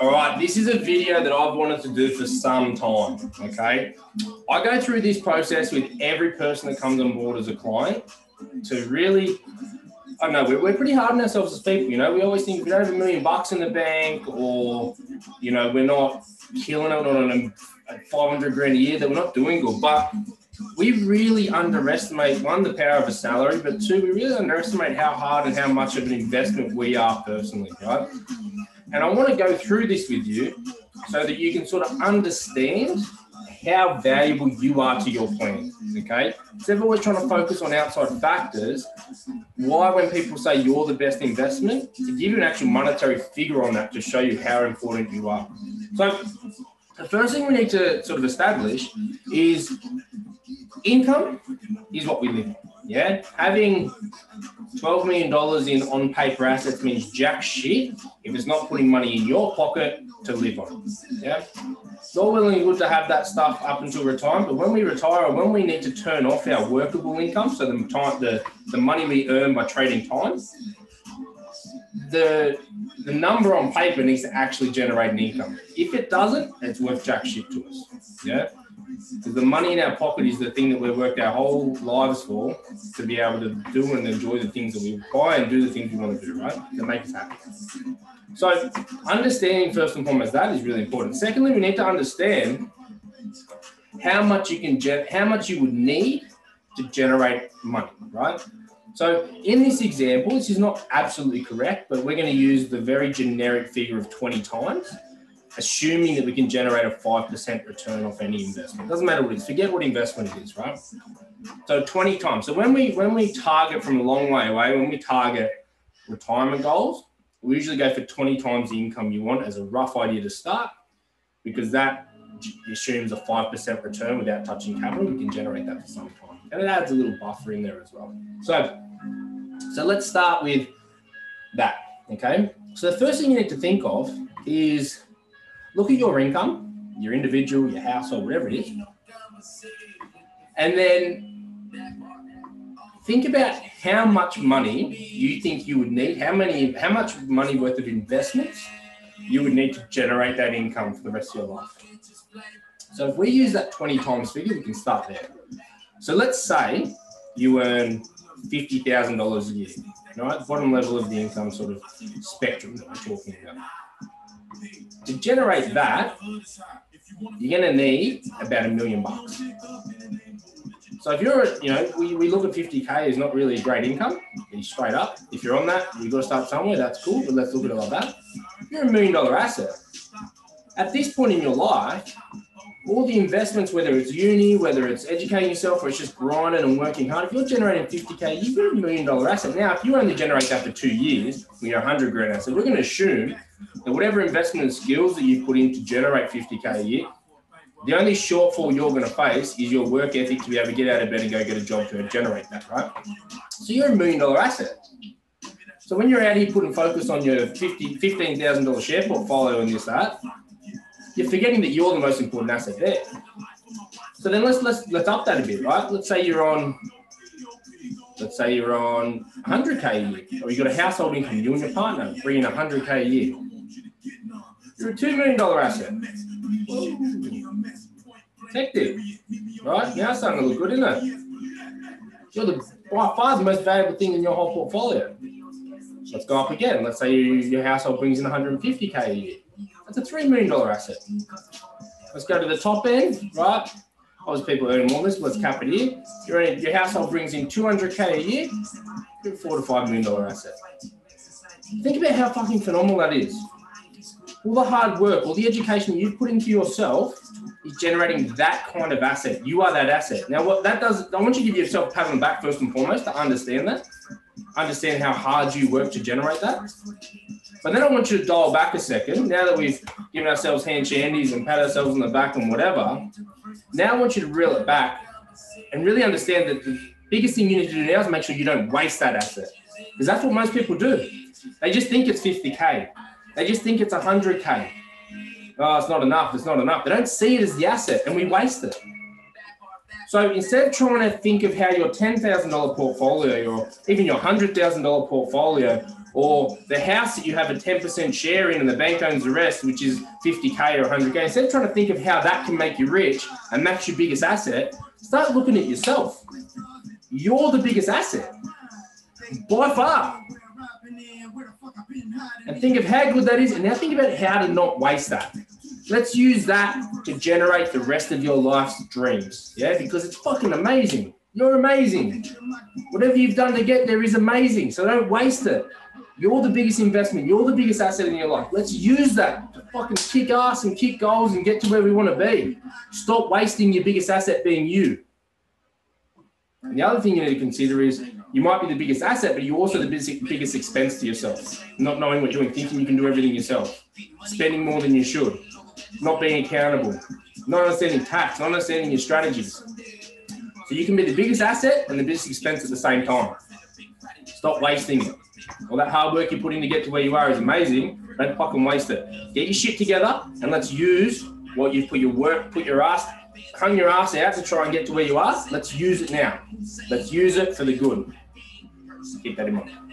All right, this is a video that I've wanted to do for some time. Okay. I go through this process with every person that comes on board as a client to really, I don't know, we're, we're pretty hard on ourselves as people. You know, we always think if we don't have a million bucks in the bank or, you know, we're not killing it on a 500 grand a year, that we're not doing good. But we really underestimate one the power of a salary, but two we really underestimate how hard and how much of an investment we are personally, right? And I want to go through this with you so that you can sort of understand how valuable you are to your plan. Okay. Instead of always trying to focus on outside factors, why, when people say you're the best investment, to give you an actual monetary figure on that to show you how important you are. So, the first thing we need to sort of establish is income is what we live on. Yeah. Having $12 million in on paper assets means jack shit if it's not putting money in your pocket to live on. Yeah. It's all well and good to have that stuff up until retirement, but when we retire or when we need to turn off our workable income, so the time the, the money we earn by trading time, the the number on paper needs to actually generate an income. If it doesn't, it's worth jack shit to us. Yeah. Because the money in our pocket is the thing that we've worked our whole lives for to be able to do and enjoy the things that we buy and do the things we want to do, right? That make us happy. So understanding first and foremost that is really important. Secondly, we need to understand how much you can get, how much you would need to generate money, right? So in this example, this is not absolutely correct, but we're going to use the very generic figure of 20 times assuming that we can generate a 5% return off any investment. Doesn't matter what it is, forget what investment it is, right? So 20 times. So when we when we target from a long way away, when we target retirement goals, we usually go for 20 times the income you want as a rough idea to start, because that assumes a 5% return without touching capital. We can generate that for some time. And it adds a little buffer in there as well. So, so let's start with that. Okay. So the first thing you need to think of is look at your income, your individual, your household, whatever it is, and then think about how much money you think you would need, how many, how much money worth of investments you would need to generate that income for the rest of your life. So if we use that 20 times figure, we can start there. So let's say you earn $50,000 a year, right? Bottom level of the income sort of spectrum that we're talking about to generate that, you're going to need about a million bucks. So if you're, you know, we, we look at 50K is not really a great income, straight up. If you're on that, you've got to start somewhere, that's cool, but let's look at it like that. You're a million dollar asset. At this point in your life, all the investments, whether it's uni, whether it's educating yourself, or it's just grinding and working hard, if you're generating 50K, you've got a million dollar asset. Now, if you only generate that for two years, you're a 100 grand asset, we're going to assume whatever investment and skills that you put in to generate 50K a year, the only shortfall you're going to face is your work ethic to be able to get out of bed and go get a job to generate that, right? So you're a million dollar asset. So when you're out here putting focus on your 50, $15,000 share portfolio and this, that, you're forgetting that you're the most important asset there. So then let's let's let's up that a bit, right? Let's say you're on let's say you're on 100k a year, or you've got a household income, you and your partner bringing 100k a year. You're a two million dollar asset. Hectic, right? Now it's starting to look good, isn't it? You're the by far the most valuable thing in your whole portfolio. Let's go up again. Let's say you, your household brings in 150k a year. That's a $3 million asset. Let's go to the top end, right? Obviously, people earn more than this, let's cap it here. Your, your household brings in 200K a year, four to $5 million asset. Think about how fucking phenomenal that is. All the hard work, all the education you've put into yourself is generating that kind of asset. You are that asset. Now, what that does, I want you to give yourself a pat on the back first and foremost to understand that, understand how hard you work to generate that. But then I want you to dial back a second. Now that we've given ourselves hand shandies and pat ourselves on the back and whatever, now I want you to reel it back and really understand that the biggest thing you need to do now is make sure you don't waste that asset. Because that's what most people do. They just think it's 50K. They just think it's 100K. Oh, it's not enough. It's not enough. They don't see it as the asset and we waste it. So instead of trying to think of how your $10,000 portfolio or even your $100,000 portfolio or the house that you have a 10% share in and the bank owns the rest, which is 50K or 100K, instead of trying to think of how that can make you rich and that's your biggest asset, start looking at yourself. You're the biggest asset by far. And think of how good that is. And now think about how to not waste that. Let's use that to generate the rest of your life's dreams. Yeah, because it's fucking amazing. You're amazing. Whatever you've done to get there is amazing. So don't waste it. You're the biggest investment. You're the biggest asset in your life. Let's use that to fucking kick ass and kick goals and get to where we want to be. Stop wasting your biggest asset being you. And the other thing you need to consider is you might be the biggest asset, but you're also the biggest expense to yourself. Not knowing what you're doing, thinking you can do everything yourself, spending more than you should not being accountable, not understanding tax, not understanding your strategies. So you can be the biggest asset and the biggest expense at the same time. Stop wasting it. All that hard work you're putting to get to where you are is amazing. Don't fucking waste it. Get your shit together and let's use what you've put your work, put your ass, hung your ass out to try and get to where you are. Let's use it now. Let's use it for the good. Keep that in mind.